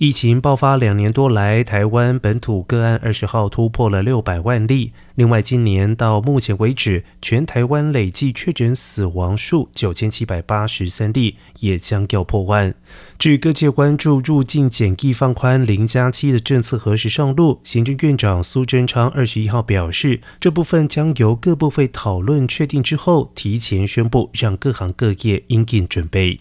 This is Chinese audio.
疫情爆发两年多来，台湾本土个案二十号突破了六百万例。另外，今年到目前为止，全台湾累计确诊死亡数九千七百八十三例，也将要破万。据各界关注入境检疫放宽零加七的政策何时上路，行政院长苏贞昌二十一号表示，这部分将由各部会讨论确定之后，提前宣布，让各行各业应尽准备。